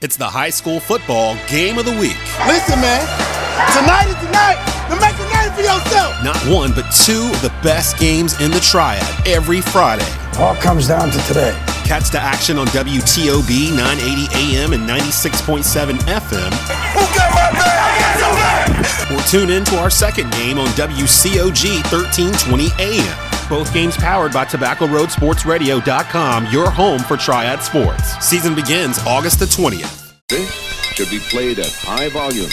It's the high school football game of the week. Listen, man, tonight is the night to make a name for yourself. Not one, but two of the best games in the triad every Friday. All comes down to today. Catch the action on WTOB 980 AM and 96.7 FM. Who got my back? Or tune in to our second game on WCOG 1320 AM. Both games powered by TobaccoRoadSportsRadio.com, your home for Triad Sports. Season begins August the 20th. This should be played at high volume.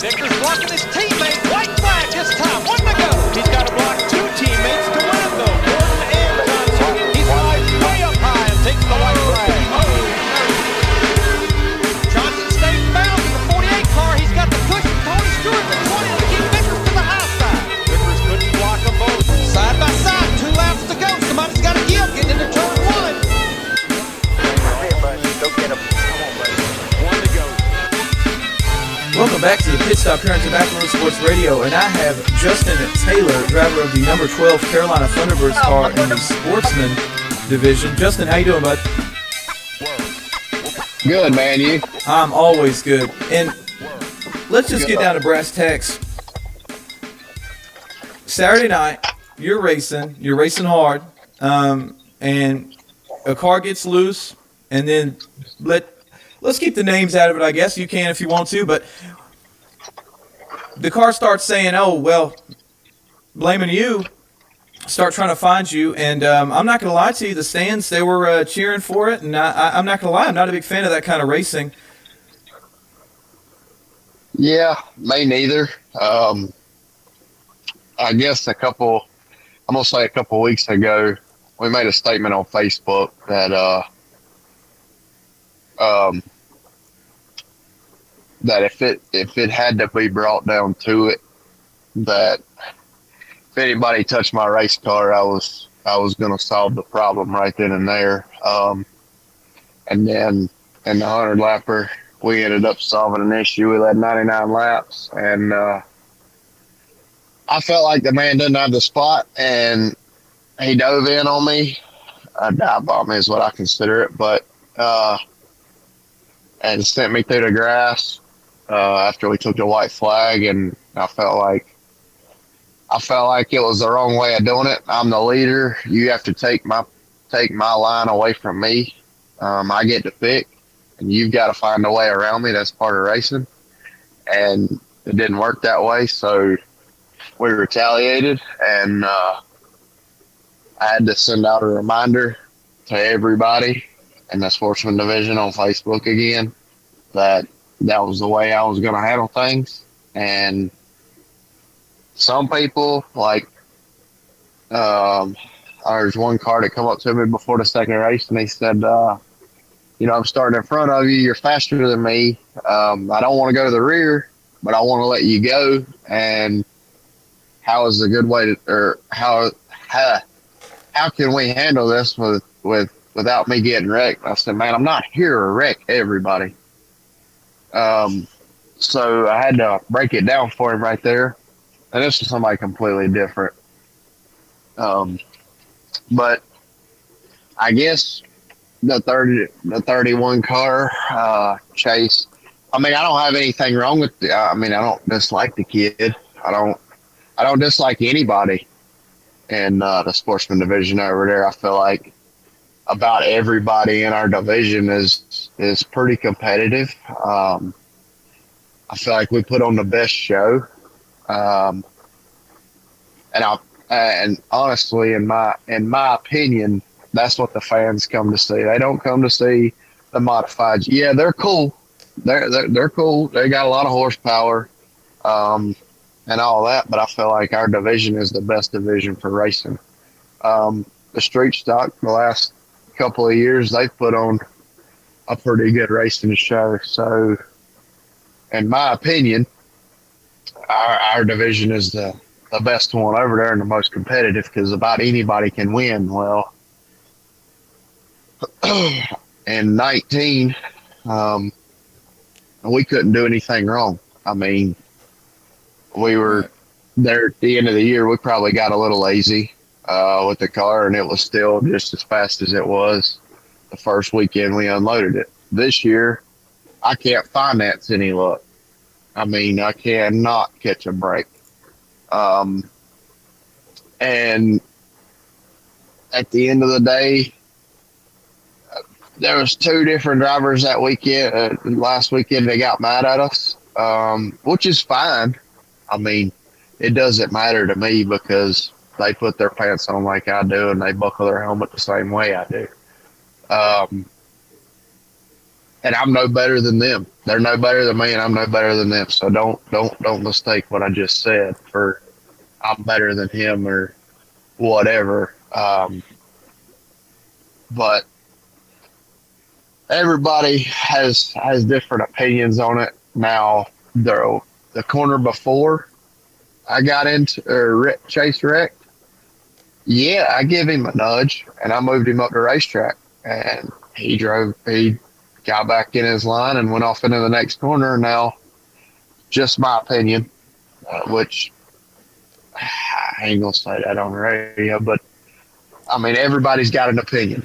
Vickers blocking his teammate. White flag this time. One Welcome back to the Pit Stop here on Tobacco Road Sports Radio, and I have Justin Taylor, driver of the number 12 Carolina Thunderbirds car in the Sportsman division. Justin, how you doing, bud? Good, man. You? I'm always good. And let's just get down to brass tacks. Saturday night, you're racing. You're racing hard, um, and a car gets loose, and then let let's keep the names out of it. I guess you can if you want to, but the car starts saying, "Oh well, blaming you." Start trying to find you, and um, I'm not gonna lie to you. The stands they were uh, cheering for it, and I, I'm not gonna lie. I'm not a big fan of that kind of racing. Yeah, me neither. Um, I guess a couple, I'm gonna say a couple weeks ago, we made a statement on Facebook that uh, um, that if it if it had to be brought down to it, that if anybody touched my race car, I was I was gonna solve the problem right then and there. Um, and then in the hundred lapper, we ended up solving an issue. We led 99 laps, and uh, I felt like the man didn't have the spot, and he dove in on me. A dive bomb is what I consider it, but uh, and sent me through the grass uh, after we took the white flag, and I felt like I felt like it was the wrong way of doing it. I'm the leader. You have to take my take my line away from me. Um, I get to pick, and you've got to find a way around me. That's part of racing, and it didn't work that way. So we retaliated, and uh, I had to send out a reminder to everybody in the sportsman division on Facebook again that that was the way I was going to handle things, and some people like um there's one car that come up to me before the second race and he said uh you know i'm starting in front of you you're faster than me. Um i don't want to go to the rear but i want to let you go. And how is a good way to or how how, how can we handle this with with without me getting wrecked? I said man i'm not here to wreck everybody um so i had to break it down for him right there and this is somebody completely different. Um, but I guess the thirty, the thirty-one car uh, chase. I mean, I don't have anything wrong with. The, I mean, I don't dislike the kid. I don't. I don't dislike anybody in uh, the sportsman division over there. I feel like about everybody in our division is is pretty competitive. Um, I feel like we put on the best show. Um, and I and honestly, in my in my opinion, that's what the fans come to see. They don't come to see the modifieds. Yeah, they're cool. They're they're, they're cool. They got a lot of horsepower, um, and all that. But I feel like our division is the best division for racing. Um, the street stock the last couple of years they've put on a pretty good racing show. So, in my opinion, our, our division is the, the best one over there and the most competitive because about anybody can win. Well, in 19, um, we couldn't do anything wrong. I mean, we were there at the end of the year. We probably got a little lazy uh, with the car, and it was still just as fast as it was the first weekend we unloaded it. this year, I can't finance any luck. I mean, I cannot catch a break. Um, and at the end of the day, there was two different drivers that weekend. Uh, last weekend, they got mad at us, um, which is fine. I mean, it doesn't matter to me because they put their pants on like I do and they buckle their helmet the same way I do. Um, and I'm no better than them. They're no better than me, and I'm no better than them. So don't don't don't mistake what I just said for I'm better than him or whatever. Um, but everybody has has different opinions on it. Now the the corner before I got into or Chase wrecked, yeah, I give him a nudge and I moved him up the racetrack and he drove he got back in his line and went off into the next corner. Now, just my opinion, uh, which I ain't gonna say that on the radio, but I mean everybody's got an opinion,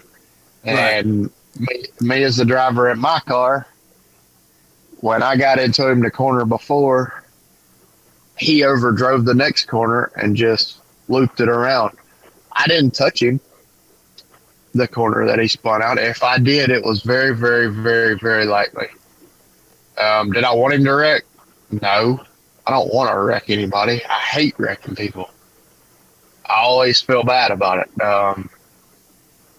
right. and me, me as the driver in my car, when I got into him the corner before, he overdrove the next corner and just looped it around. I didn't touch him the corner that he spun out. If I did, it was very, very, very, very likely. Um, did I want him to wreck? No. I don't want to wreck anybody. I hate wrecking people. I always feel bad about it. Um,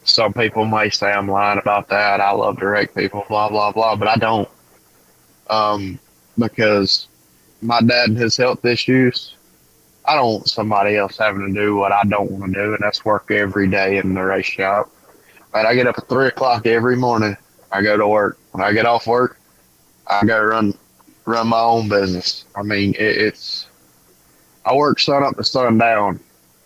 some people may say I'm lying about that. I love to wreck people, blah, blah, blah, but I don't. Um, because my dad and his health issues, I don't want somebody else having to do what I don't want to do, and that's work every day in the race shop. And I get up at three o'clock every morning. I go to work. When I get off work, I go run run my own business. I mean, it, it's I work sun up to sun down,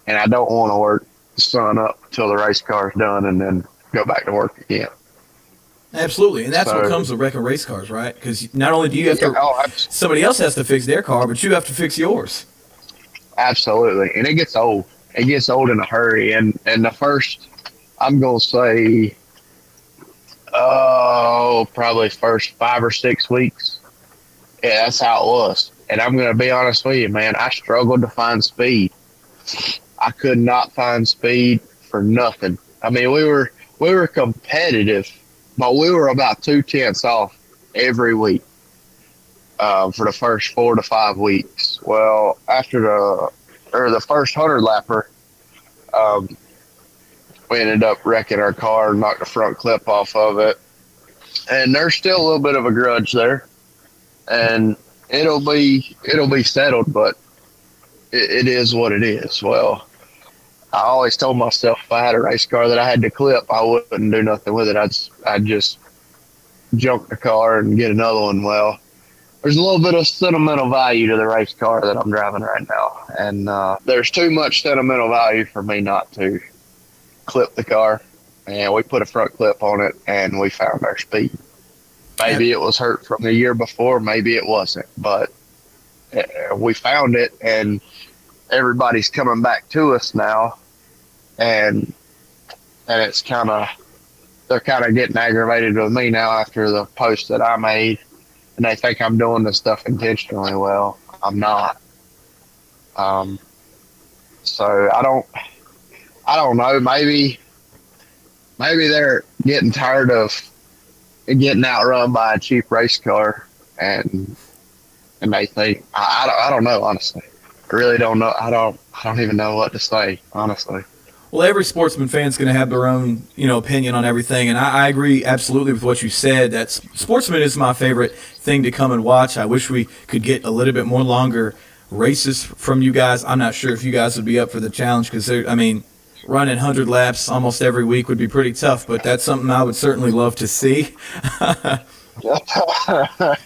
and I don't want to work sun up till the race car's done and then go back to work again. Absolutely, and that's so, what comes with wrecking race cars, right? Because not only do you have to, oh, somebody else has to fix their car, but you have to fix yours. Absolutely, and it gets old. It gets old in a hurry, and and the first, I'm gonna say, oh, probably first five or six weeks. Yeah, that's how it was. And I'm gonna be honest with you, man. I struggled to find speed. I could not find speed for nothing. I mean, we were we were competitive, but we were about two tenths off every week uh, for the first four to five weeks. Well, after the or the first hundred lapper, um, we ended up wrecking our car, knocked the front clip off of it, and there's still a little bit of a grudge there, and it'll be it'll be settled, but it, it is what it is. Well, I always told myself if I had a race car that I had to clip, I wouldn't do nothing with it. I'd I'd just junk the car and get another one. Well, there's a little bit of sentimental value to the race car that I'm driving right now, and uh, there's too much sentimental value for me not to clip the car. And we put a front clip on it, and we found our speed. Maybe it was hurt from the year before, maybe it wasn't, but uh, we found it, and everybody's coming back to us now. And and it's kind of they're kind of getting aggravated with me now after the post that I made, and they think I'm doing this stuff intentionally. Well, I'm not. Um, so I don't, I don't know. Maybe, maybe they're getting tired of getting outrun by a cheap race car, and and they think I, I don't, I don't know honestly. I really don't know. I don't, I don't even know what to say honestly. Well, every sportsman fan is going to have their own, you know, opinion on everything, and I, I, agree absolutely with what you said. That sportsman is my favorite thing to come and watch. I wish we could get a little bit more longer races from you guys. I'm not sure if you guys would be up for the challenge because, I mean, running 100 laps almost every week would be pretty tough, but that's something I would certainly love to see.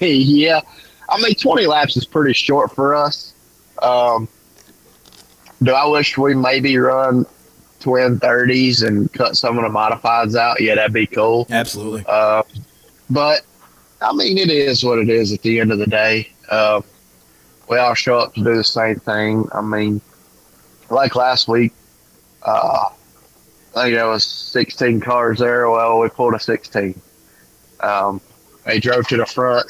yeah, I mean, 20 laps is pretty short for us. Um, do I wish we maybe run twin thirties and cut some of the modifieds out, yeah, that'd be cool. Absolutely. Uh, but I mean, it is what it is. At the end of the day, uh, we all show up to do the same thing. I mean, like last week, uh, I think there was 16 cars there. Well, we pulled a 16, Um, they drove to the front.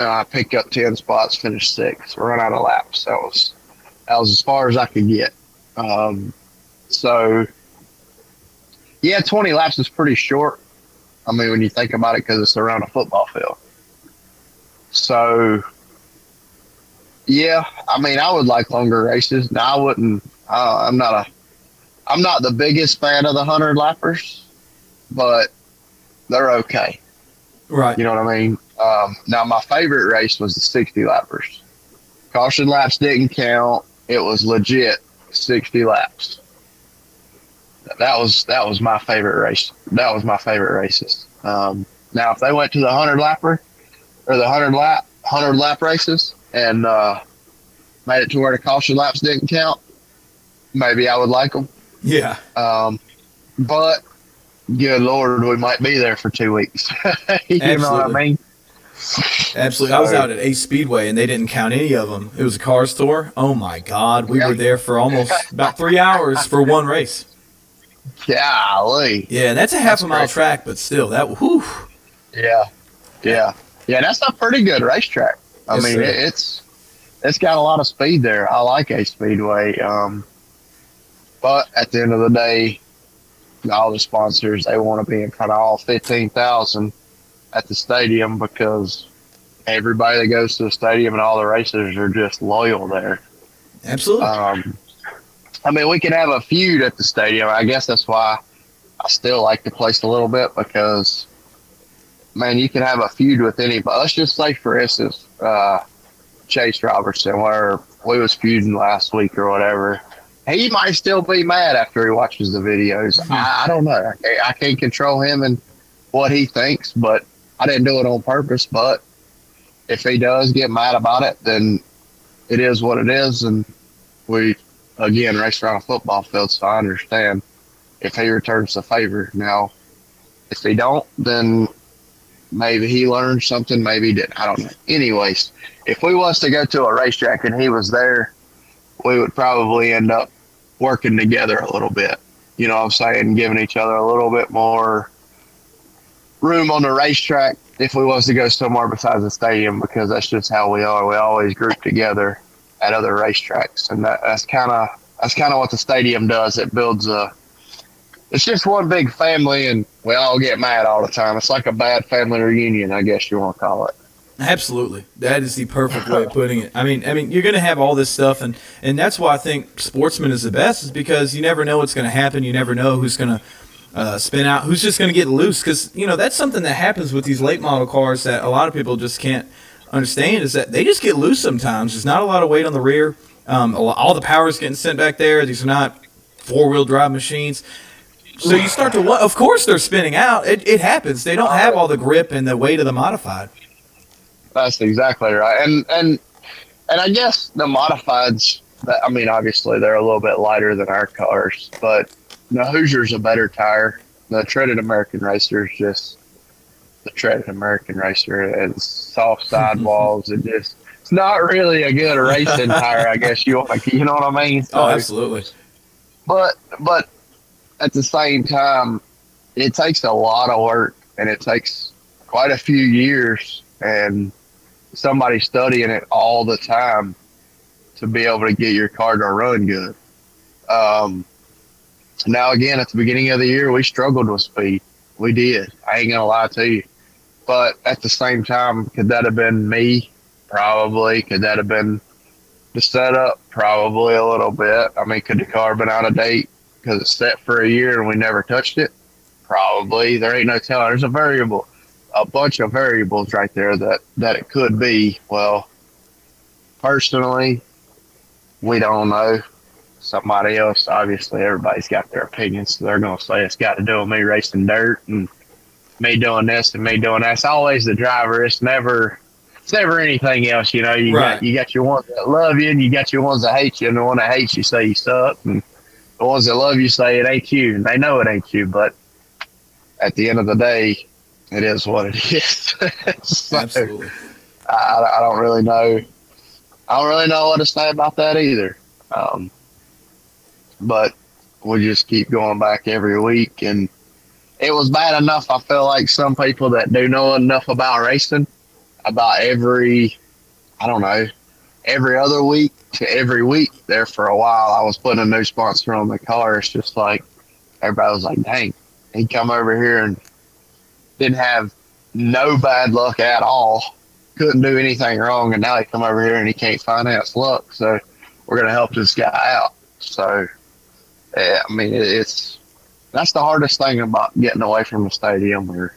I picked up ten spots, finished sixth, run out of laps. That was that was as far as I could get. Um, so yeah, twenty laps is pretty short. I mean, when you think about it, because it's around a football field. So yeah, I mean, I would like longer races. Now I wouldn't. Uh, I'm not a. I'm not the biggest fan of the hundred lappers, but they're okay. Right. You know what I mean? Um, now my favorite race was the sixty lappers. Caution laps didn't count. It was legit sixty laps. That was that was my favorite race. That was my favorite races. Um, now if they went to the hundred lapper or the hundred lap hundred lap races, and uh, made it to where the caution laps didn't count, maybe I would like them. Yeah. Um, but good lord, we might be there for two weeks. you know what I Absolutely. mean? Absolutely. I was out at Ace Speedway and they didn't count any of them. It was a car store. Oh my God. We were there for almost about three hours for one race. Golly. Yeah, that's a half That's a mile track, but still, that, whew. Yeah, yeah, yeah. That's a pretty good racetrack. I Yes, mean, it, it's it's got a lot of speed there. I like a speedway. Um, but at the end of the day, all the sponsors they want to be in front of all fifteen thousand at the stadium because everybody that goes to the stadium and all the racers are just loyal there. Absolutely. Um, I mean, we can have a feud at the stadium. I guess that's why I still like the place a little bit because, man, you can have a feud with anybody. Let's just say, for instance, uh, Chase Robertson, where we was feuding last week or whatever. He might still be mad after he watches the videos. I, I don't know. I can't, I can't control him and what he thinks, but I didn't do it on purpose. But if he does get mad about it, then it is what it is, and we again race around a football field, so I understand if he returns the favor. Now, if he don't, then maybe he learned something, maybe he didn't. I don't know. Anyways, if we was to go to a racetrack and he was there, we would probably end up working together a little bit. You know what I'm saying? Giving each other a little bit more room on the racetrack if we was to go somewhere besides the stadium because that's just how we are. We always group together at other racetracks, and that, that's kind of that's kind of what the stadium does. It builds a. It's just one big family, and we all get mad all the time. It's like a bad family reunion, I guess you want to call it. Absolutely, that is the perfect way of putting it. I mean, I mean, you're going to have all this stuff, and and that's why I think sportsman is the best, is because you never know what's going to happen. You never know who's going to uh, spin out, who's just going to get loose. Because you know that's something that happens with these late model cars that a lot of people just can't understand is that they just get loose sometimes. There's not a lot of weight on the rear. Um, all the power is getting sent back there. These are not four wheel drive machines. So you start to, of course, they're spinning out. It, it happens. They don't have all the grip and the weight of the modified. That's exactly right. And and and I guess the modifieds. I mean, obviously they're a little bit lighter than our cars, but the Hoosier's a better tire. The treaded American Racer is just the treaded American Racer. It's soft sidewalls. it just it's not really a good racing tire. I guess you to, you know what I mean? Oh, absolutely. but but at the same time, it takes a lot of work and it takes quite a few years and somebody studying it all the time to be able to get your car to run good. Um, now again, at the beginning of the year, we struggled with speed. We did. I ain't gonna lie to you. But at the same time, could that have been me? Probably. Could that have been the setup? Probably a little bit. I mean, could the car been out of date because it's set for a year and we never touched it? Probably. There ain't no telling. There's a variable, a bunch of variables right there that that it could be. Well, personally, we don't know. Somebody else, obviously, everybody's got their opinions. So they're to say it's got to do with me racing dirt and me doing this and me doing that. It's always the driver. It's never it's never anything else. You know, you Right. got you got your ones that love you, and you got your ones that hate you, and the one that hates you say you suck, and the ones that love you say it ain't you, and they know it ain't you. But at the end of the day, it is what it is. So, Absolutely. I, I don't really know. I don't really know what to say about that either. Um, but we just keep going back every week, and it was bad enough. I feel like some people that do know enough about racing, about every, I don't know, every other week to every week there for a while. I was putting a new sponsor on the car. It's just like everybody was like, dang, he come over here and didn't have no bad luck at all. Couldn't do anything wrong, and now he come over here and he can't finance luck. So we're gonna help this guy out. So yeah, I mean it's that's the hardest thing about getting away from the stadium or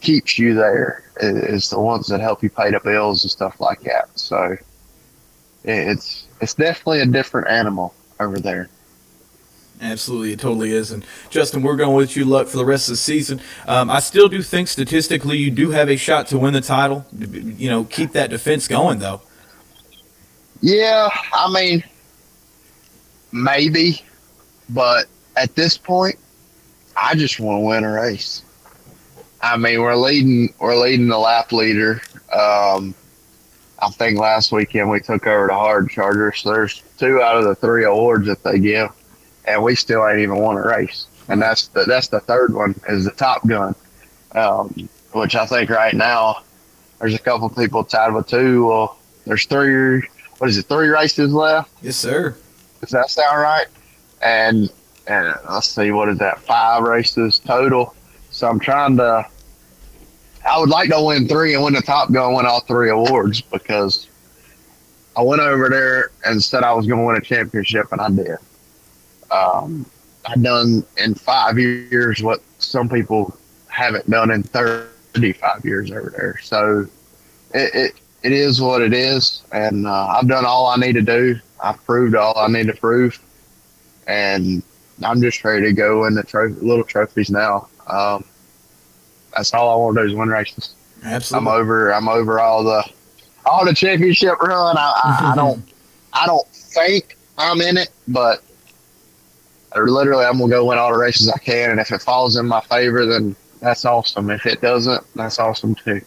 keeps you there is the ones that help you pay the bills and stuff like that. So it's it's definitely a different animal over there. Absolutely, it totally is. And Justin, we're going with you luck for the rest of the season. Um, I still do think statistically you do have a shot to win the title. You know, keep that defense going though. Yeah, I mean, maybe, but at this point, I just want to win a race. I mean, we're leading. We're leading the lap leader. Um, I think last weekend we took over the hard chargers. So there's two out of the three awards that they give, and we still ain't even won a race. And that's the that's the third one is the Top Gun, um, which I think right now there's a couple people tied with two. Well, there's three. What is it? Three races left. Yes, sir. Does that sound right? And and let's see, what is that? Five races total. So I'm trying to I would like to win three and win the Top Gun, win all three awards because I went over there and said I was going to win a championship, and I did. Um, I've done in five years what some people haven't done in 35 years over there. So it, it, it is what it is, and uh, I've done all I need to do. I've proved all I need to prove, and I'm just ready to go in the trophy, little trophies now. Um, that's all I want to do is win races. Absolutely. I'm over. I'm over all the all the championship run. I, I, I don't. I don't think I'm in it, but literally, I'm gonna go win all the races I can, and if it falls in my favor, then that's awesome. If it doesn't, that's awesome too.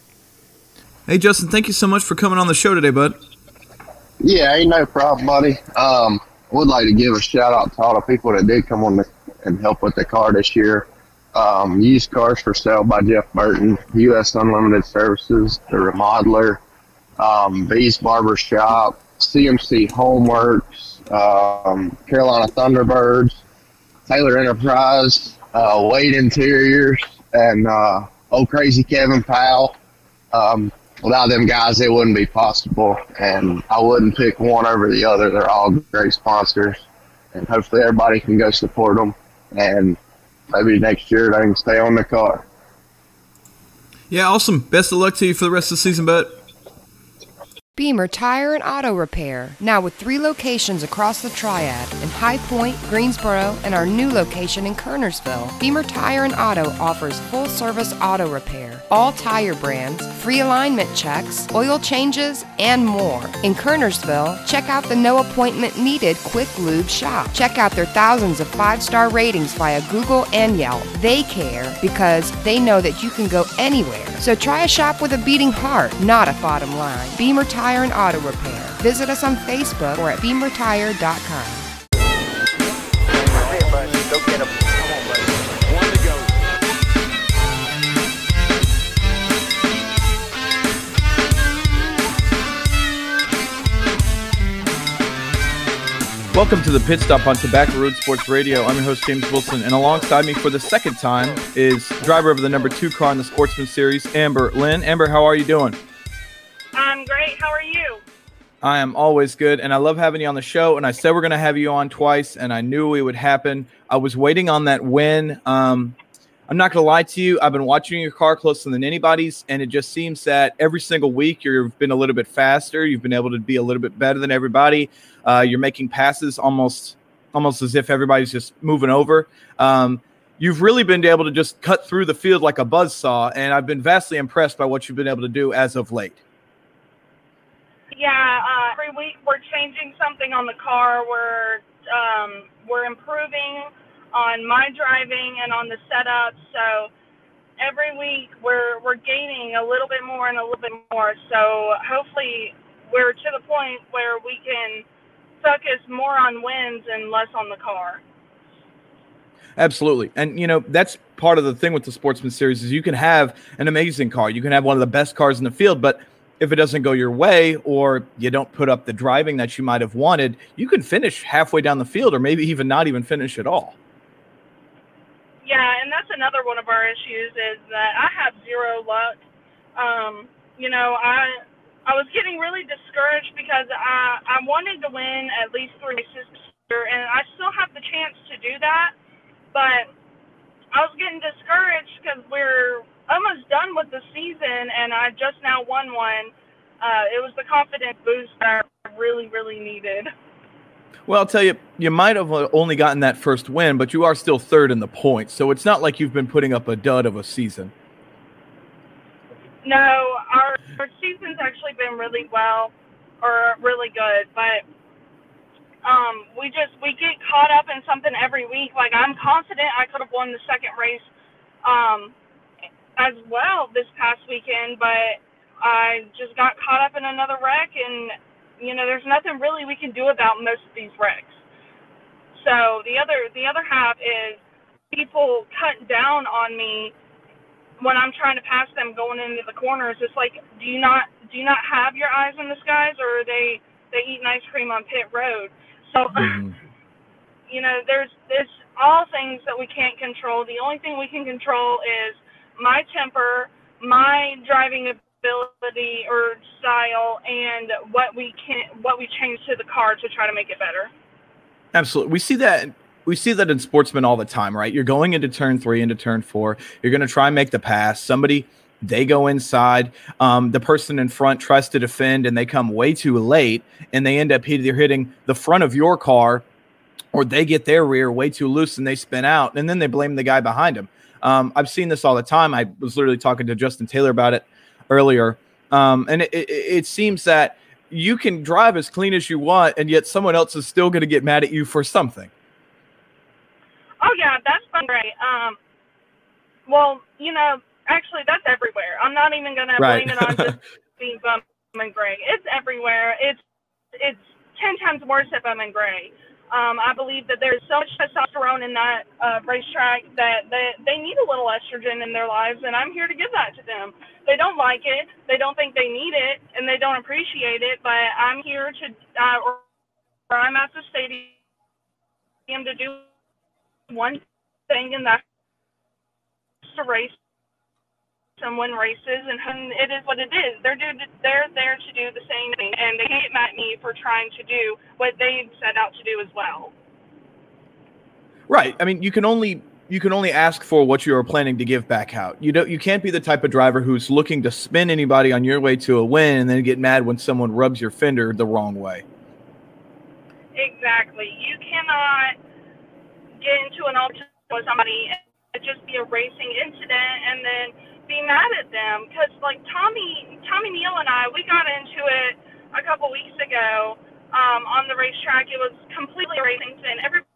Hey, Justin, thank you so much for coming on the show today, bud. Yeah, ain't no problem, buddy. Um, would like to give a shout out to all the people that did come on and help with the car this year um, used cars for sale by Jeff Burton, U.S. Unlimited Services, the Remodeler, um, B's Barber Shop, CMC Homeworks, um, Carolina Thunderbirds, Taylor Enterprise, uh, Wade Interiors, and uh, Old Crazy Kevin Powell. Um, without them guys, it wouldn't be possible, and I wouldn't pick one over the other. They're all great sponsors, and hopefully everybody can go support them. And maybe next year they can stay on the car. Yeah, awesome. Best of luck to you for the rest of the season, bud. Beamer Tire and Auto Repair, now with three locations across the Triad in High Point, Greensboro, and our new location in Kernersville. Beamer Tire and Auto offers full service auto repair, all tire brands, free alignment checks, oil changes, and more. In Kernersville, check out the no appointment needed Quick Lube shop. Check out their thousands of five star ratings via Google and Yelp. They care because they know that you can go anywhere. So try a shop with a beating heart, not a bottom line. Beamer Tire Tire and Auto Repair. Visit us on Facebook or at beamertire.com. Welcome to the pit stop on Tobacco Road Sports Radio. I'm your host, James Wilson, and alongside me for the second time is driver of the number two car in the Sportsman Series, Amber Lynn. Amber, how are you doing? Great. How are you? I am always good, and I love having you on the show. And I said we're going to have you on twice, and I knew it would happen. I was waiting on that win. Um, I'm not going to lie to you. I've been watching your car closer than anybody's, and it just seems that every single week you've been a little bit faster. You've been able to be a little bit better than everybody. Uh, you're making passes almost, almost as if everybody's just moving over. Um, you've really been able to just cut through the field like a buzz saw, and I've been vastly impressed by what you've been able to do as of late. Yeah, uh, every week we're changing something on the car. We're um, we're improving on my driving and on the setup. So every week we're we're gaining a little bit more and a little bit more. So hopefully we're to the point where we can focus more on wins and less on the car. Absolutely. And you know, that's part of the thing with the Sportsman series is you can have an amazing car. You can have one of the best cars in the field, but if it doesn't go your way or you don't put up the driving that you might have wanted, you can finish halfway down the field or maybe even not even finish at all. Yeah, and that's another one of our issues is that I have zero luck. Um, you know, I I was getting really discouraged because I I wanted to win at least three races and I still have the chance to do that, but I was getting discouraged because we're almost done with the season, and I just now won one. Uh, it was the confidence boost that I really, really needed. Well, I'll tell you, you might have only gotten that first win, but you are still third in the points. So it's not like you've been putting up a dud of a season. No, our, our season's actually been really well, or really good, but um, we just we get caught up in something every week. Like I'm confident I could have won the second race um, as well this past weekend, but I just got caught up in another wreck, and you know, there's nothing really we can do about most of these wrecks. So the other the other half is people cut down on me when I'm trying to pass them going into the corners. It's like, do you not do you not have your eyes in the skies, or are they they eating ice cream on pit road? So. Mm-hmm. You know, there's there's all things that we can't control. The only thing we can control is my temper, my driving ability or style and what we can what we change to the car to try to make it better. Absolutely. We see that we see that in sportsmen all the time, right? You're going into turn three, into turn four. You're going to try and make the pass. Somebody, they go inside. Um, the person in front tries to defend, and they come way too late, and they end up either hitting the front of your car, or they get their rear way too loose, and they spin out, and then they blame the guy behind them. Um, I've seen this all the time. I was literally talking to Justin Taylor about it earlier. Um, and it, it, it seems that you can drive as clean as you want, and yet someone else is still going to get mad at you for something. Oh yeah, that's fun, great. Um, well, you know, actually, that's everywhere. I'm not even going right. to blame it on just being bum and gray. It's everywhere. It's it's ten times worse if I'm in gray. Um, I believe that there's so much testosterone in that uh, racetrack that they, they need a little estrogen in their lives, and I'm here to give that to them. They don't like it, they don't think they need it, and they don't appreciate it, but I'm here to, uh, or, I'm at the stadium to do one thing, and that's to race win races, and it is what it is. They're do, they're there to do the same thing, and they can't at me for trying to do what they set out to do as well. Right. I mean, you can only you can only ask for what you are planning to give back out. You don't you can't be the type of driver who's looking to spin anybody on your way to a win and then get mad when someone rubs your fender the wrong way. Exactly. You cannot get into an altercation with somebody and just be a racing incident and then be mad at them because like Tommy Tommy Neal and I we got into it a couple weeks ago um, on the racetrack. It was completely racing and everybody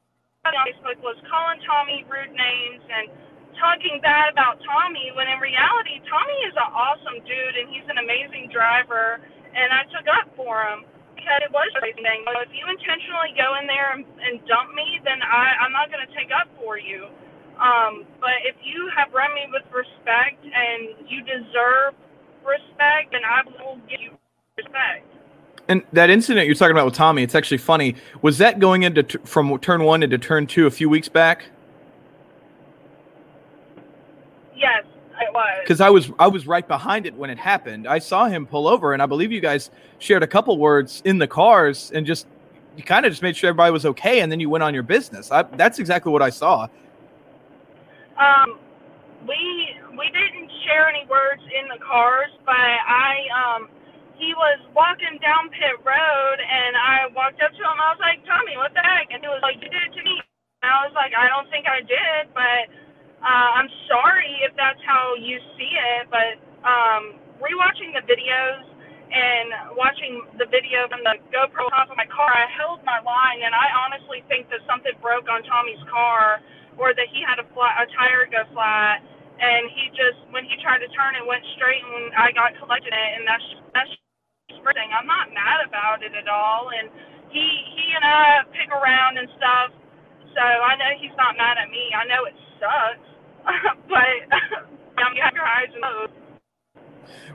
on Facebook was calling Tommy rude names and talking bad about Tommy when in reality Tommy is an awesome dude and he's an amazing driver and I took up for him because it was racing. So if you intentionally go in there and, and dump me, then I, I'm not going to take up for you. Um, but if you have run me with respect and you deserve respect, then I will give you respect. And that incident you're talking about with Tommy, it's actually funny. Was that going into t- from turn one into turn two a few weeks back? Yes, it was. Because I was I was right behind it when it happened. I saw him pull over, and I believe you guys shared a couple words in the cars, and just you kind of just made sure everybody was okay, and then you went on your business. I, that's exactly what I saw. Um, we we didn't share any words in the cars, but I um he was walking down pit road and I walked up to him. I was like, Tommy, what the heck? And he was like, You did it to me. And I was like, I don't think I did, but uh, I'm sorry if that's how you see it. But um, rewatching the videos and watching the video from the GoPro top of my car, I held my line, and I honestly think that something broke on Tommy's car or that he had a flat, a tire go flat, and he just when he tried to turn it went straight, and I got collected it, and that's that's thing. I'm not mad about it at all, and he he and I pick around and stuff So I know he's not mad at me. I know it sucks, but you have your highs and lows.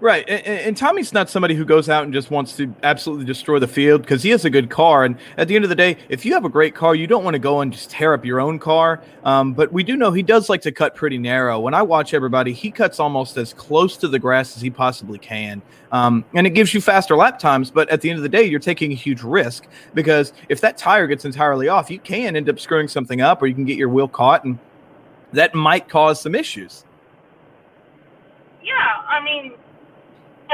Right, and, and, Tommy's not somebody who goes out and just wants to absolutely destroy the field because he has a good car. And at the end of the day, if you have a great car, you don't want to go and just tear up your own car. Um, but we do know he does like to cut pretty narrow. When I watch everybody, he cuts almost as close to the grass as he possibly can, um, and it gives you faster lap times. But at the end of the day, you're taking a huge risk because if that tire gets entirely off, you can end up screwing something up, or you can get your wheel caught, and that might cause some issues. Yeah, I mean,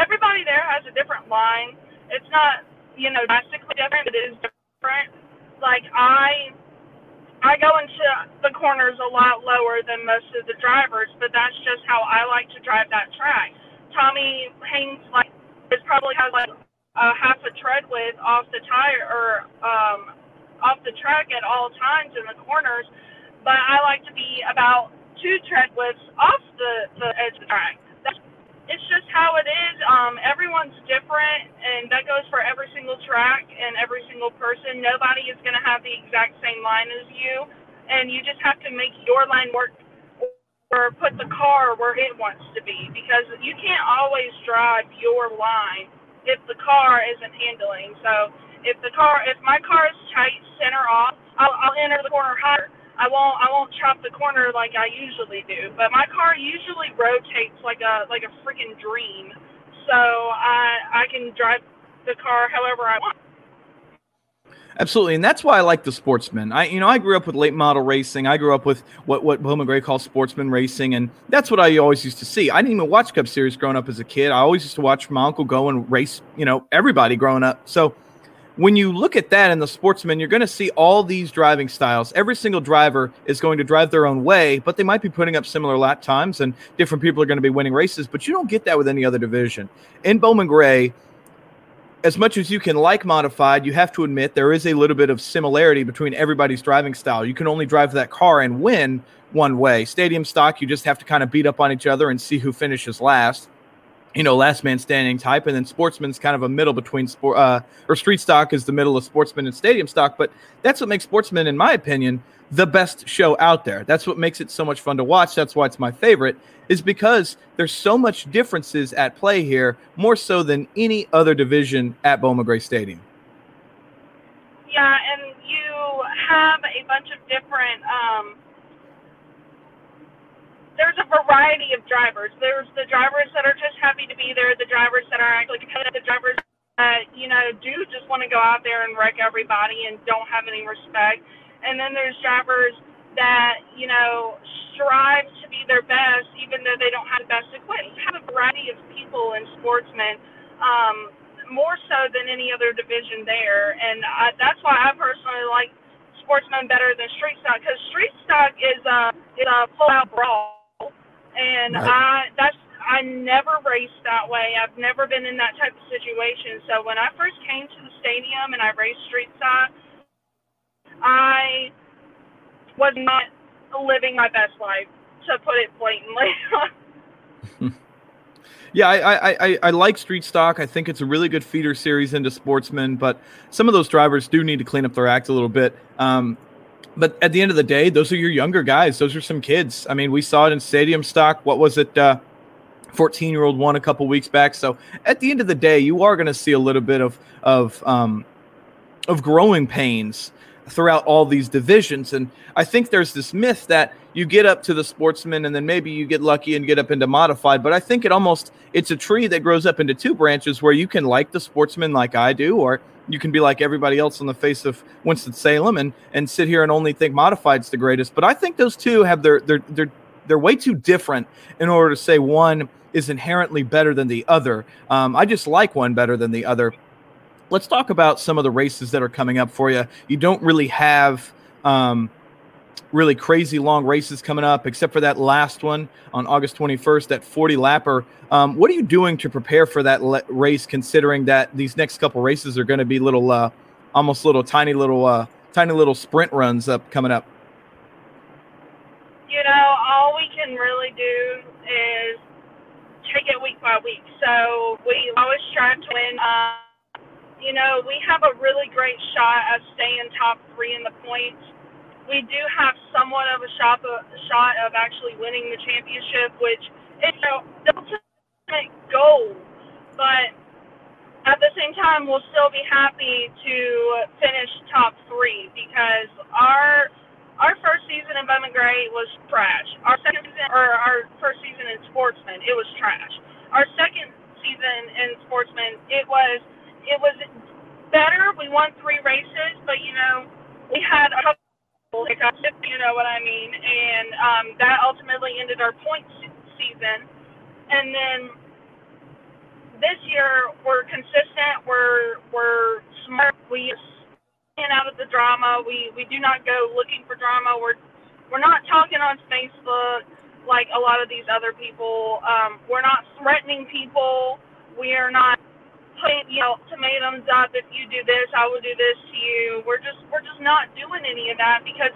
everybody there has a different line. It's not, you know, drastically different. But it is different. Like I, I go into the corners a lot lower than most of the drivers, but that's just how I like to drive that track. Tommy hangs like it probably has like a half a tread width off the tire or um, off the track at all times in the corners, but I like to be about two tread widths off the, the edge of the track it's just how it is. Um, everyone's different, and that goes for every single track and every single person. Nobody is going to have the exact same line as you, and you just have to make your line work or put the car where it wants to be because you can't always drive your line if the car isn't handling. So if the car, if my car is tight center off, I'll, I'll enter the corner higher I won't I won't chop the corner like I usually do. But my car usually rotates like a like a freaking dream. So I I can drive the car however I want. Absolutely, and that's why I like the sportsman. I, you know, I grew up with late model racing. I grew up with what what Bowman Gray calls sportsman racing, and that's what I always used to see. I didn't even watch Cup Series growing up as a kid. I always used to watch my uncle go and race. You know, everybody growing up. So when you look at that in the sportsman, you're going to see all these driving styles. Every single driver is going to drive their own way, but they might be putting up similar lap times, and different people are going to be winning races. But you don't get that with any other division. In Bowman Gray, as much as you can like modified, you have to admit there is a little bit of similarity between everybody's driving style. You can only drive that car and win one way. Stadium stock, you just have to kind of beat up on each other and see who finishes last you know, last man standing type, and then sportsman's kind of a middle between sport uh, or street stock is the middle of sportsman and stadium stock. But that's what makes sportsman, in my opinion, the best show out there. That's what makes it so much fun to watch. That's why it's my favorite, is because there's so much differences at play here, more so than any other division at Bowman Gray Stadium. Yeah, and you have a bunch of different. Um there's a variety of drivers. There's the drivers that are just happy to be there, the drivers that are actually competitive, the drivers that, you know, do just want to go out there and wreck everybody and don't have any respect. And then there's drivers that, you know, strive to be their best even though they don't have the best equipment. You have a variety of people in sportsmen, um, more so than any other division there. And I, that's why I personally like sportsman better than street stock because street stock is a, is a full out brawl and right. I that's I never raced that way. I've never been in that type of situation. So when I first came to the stadium and I raced street side, I was not living my best life, to put it blatantly. yeah, I, I, I, I, like Street Stock. I think it's a really good feeder series into sportsmen, but some of those drivers do need to clean up their act a little bit. Um, but at the end of the day, those are your younger guys. Those are some kids. I mean, we saw it in stadium stock. What was it? 14 uh, year old one a couple weeks back. So at the end of the day, you are going to see a little bit of of um, of growing pains throughout all these divisions. And I think there's this myth that you get up to the sportsman and then maybe you get lucky and get up into modified. But I think it almost it's a tree that grows up into two branches where you can like the sportsman like I do, or you can be like everybody else on the face of Winston Salem and and sit here and only think modified's the greatest. But I think those two have their they're they're they're way too different in order to say one is inherently better than the other. Um, I just like one better than the other. Let's talk about some of the races that are coming up for you. You don't really have um, really crazy long races coming up, except for that last one on August 21st, that 40 lapper. Um, what are you doing to prepare for that le- race, considering that these next couple races are going to be little, uh, almost little tiny little, uh, tiny little sprint runs up coming up? You know, all we can really do is take it week by week. So we always strive to win. Uh, you know, we have a really great shot at staying top three in the points we do have somewhat of a shot, a shot of actually winning the championship, which is you ultimate goal. But at the same time, we'll still be happy to finish top three because our our first season in Bowman Gray was trash. Our second season, or our first season in Sportsman, it was trash. Our second season in Sportsman, it was it was better. We won three races, but you know we had a couple hiccups, you know what I mean, and um, that ultimately ended our point season. And then this year we're consistent. We're we're smart. We in out of the drama. We we do not go looking for drama. We're we're not talking on Facebook like a lot of these other people. Um, we're not threatening people. We are not you know ultimatums up. If you do this, I will do this to you. We're just we're just not doing any of that because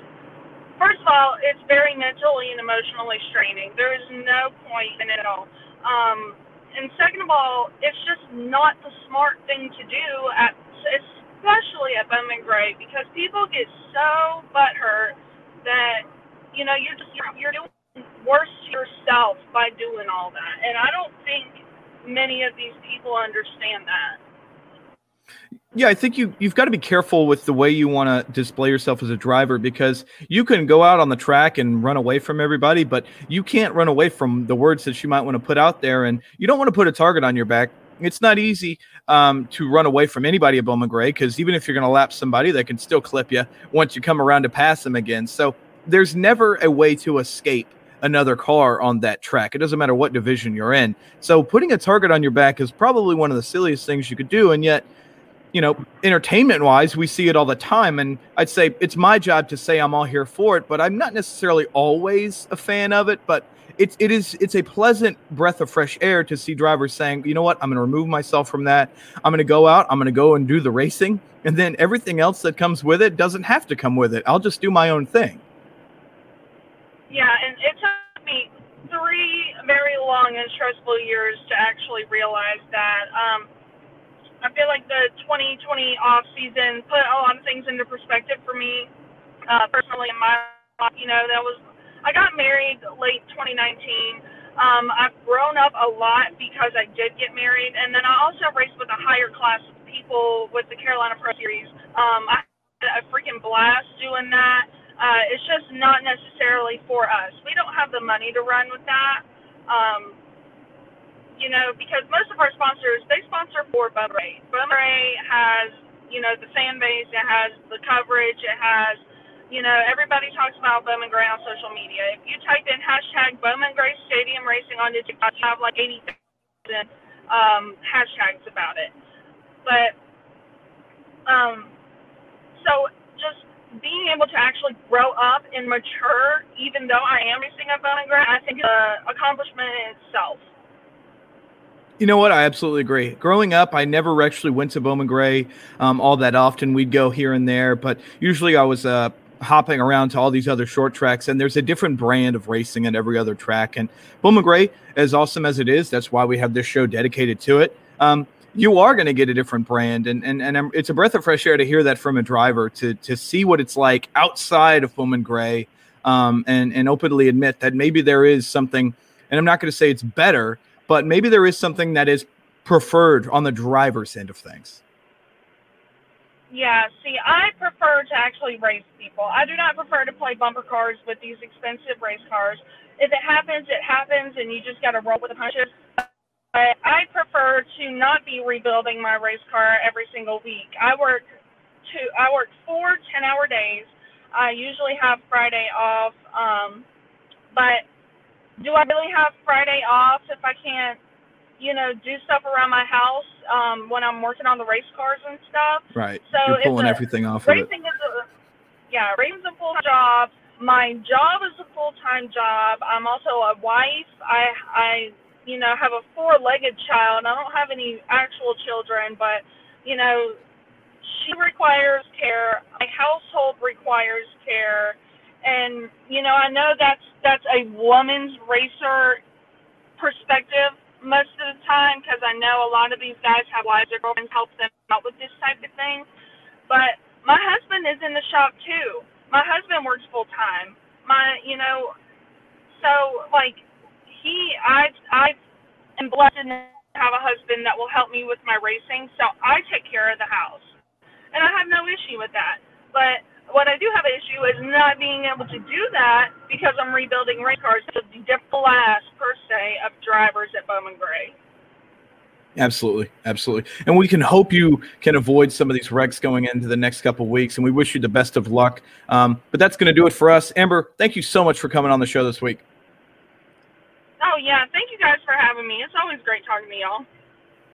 first of all, it's very mentally and emotionally straining. There is no point in it all. Um, and second of all, it's just not the smart thing to do at especially at Bowman Gray because people get so butthurt that you know you're just you're, you're doing worse to yourself by doing all that, and I don't think many of these people understand that. Yeah, I think you you've got to be careful with the way you want to display yourself as a driver because you can go out on the track and run away from everybody, but you can't run away from the words that you might want to put out there, and you don't want to put a target on your back. It's not easy um, to run away from anybody at Bowman Gray because even if you're going to lap somebody, they can still clip you once you come around to pass them again. So there's never a way to escape another car on that track. It doesn't matter what division you're in. So putting a target on your back is probably one of the silliest things you could do, and yet you know, entertainment wise, we see it all the time. And I'd say it's my job to say I'm all here for it, but I'm not necessarily always a fan of it. But it's it is it's a pleasant breath of fresh air to see drivers saying, you know what, I'm going to remove myself from that. I'm going to go out. I'm going to go and do the racing, and then everything else that comes with it doesn't have to come with it. I'll just do my own thing. Yeah, and it took me three very long and stressful years to actually realize that. Um, I feel like the 2020 off season put a lot of things into perspective for me uh, personally in my life. You know, that was I got married late 2019. Um, I've grown up a lot because I did get married, and then I also raced with a higher class of people with the Carolina Pro Series. Um, I had a freaking blast doing that. Uh, it's just not necessarily for us. We don't have the money to run with that. Um, you know, because most of our sponsors they sponsor for Bowman Gray. Bowman Gray has, you know, the fan base, it has the coverage, it has, you know, everybody talks about Bowman Gray on social media. If you type in hashtag Bowman Gray Stadium Racing on TikTok, you have like eighty thousand um, hashtags about it. But um, so being able to actually grow up and mature, even though I am racing at Bowman Gray, I think is an accomplishment in itself. You know what? I absolutely agree. Growing up, I never actually went to Bowman Gray um, all that often. We'd go here and there, but usually I was uh, hopping around to all these other short tracks, and there's a different brand of racing at every other track. And Bowman Gray, as awesome as it is, that's why we have this show dedicated to it. Um, you are going to get a different brand, and and and it's a breath of fresh air to hear that from a driver to to see what it's like outside of Bowman Gray, um, and and openly admit that maybe there is something. And I'm not going to say it's better but maybe there is something that is preferred on the driver's end of things. Yeah, see, I prefer to actually race people. I do not prefer to play bumper cars with these expensive race cars. If it happens, it happens, and you just got to roll with the punches. But I prefer to not be rebuilding my race car every single week. I work two, I work four 10-hour days. I usually have Friday off, um, but do I really have Friday off if I can't, you know, do stuff around my house um, when I'm working on the race cars and stuff? Right. So You're pulling a, everything off racing of it. Is a, yeah, racing's a full job. My job is a full time job. I'm also a wife. I I you know have a four legged child. I don't have any actual children, but you know she requires care. My household requires care and you know I know that's that's a woman's racer perspective most of the time because I know a lot of these guys have wives or girlfriends help them out with this type of thing. But my husband is in the shop too. my husband works full time. My, you know, so like he, I, I am blessed to have a husband that will help me with my racing. So I take care of the house, and I have no issue with that. But what I do have an issue is not being able to do that because I'm rebuilding race cars to the class per se of drivers at Bowman Gray. Absolutely, absolutely, and we can hope you can avoid some of these wrecks going into the next couple weeks. And we wish you the best of luck. Um, but that's going to do it for us. Amber, thank you so much for coming on the show this week. Oh yeah, thank you guys for having me. It's always great talking to y'all.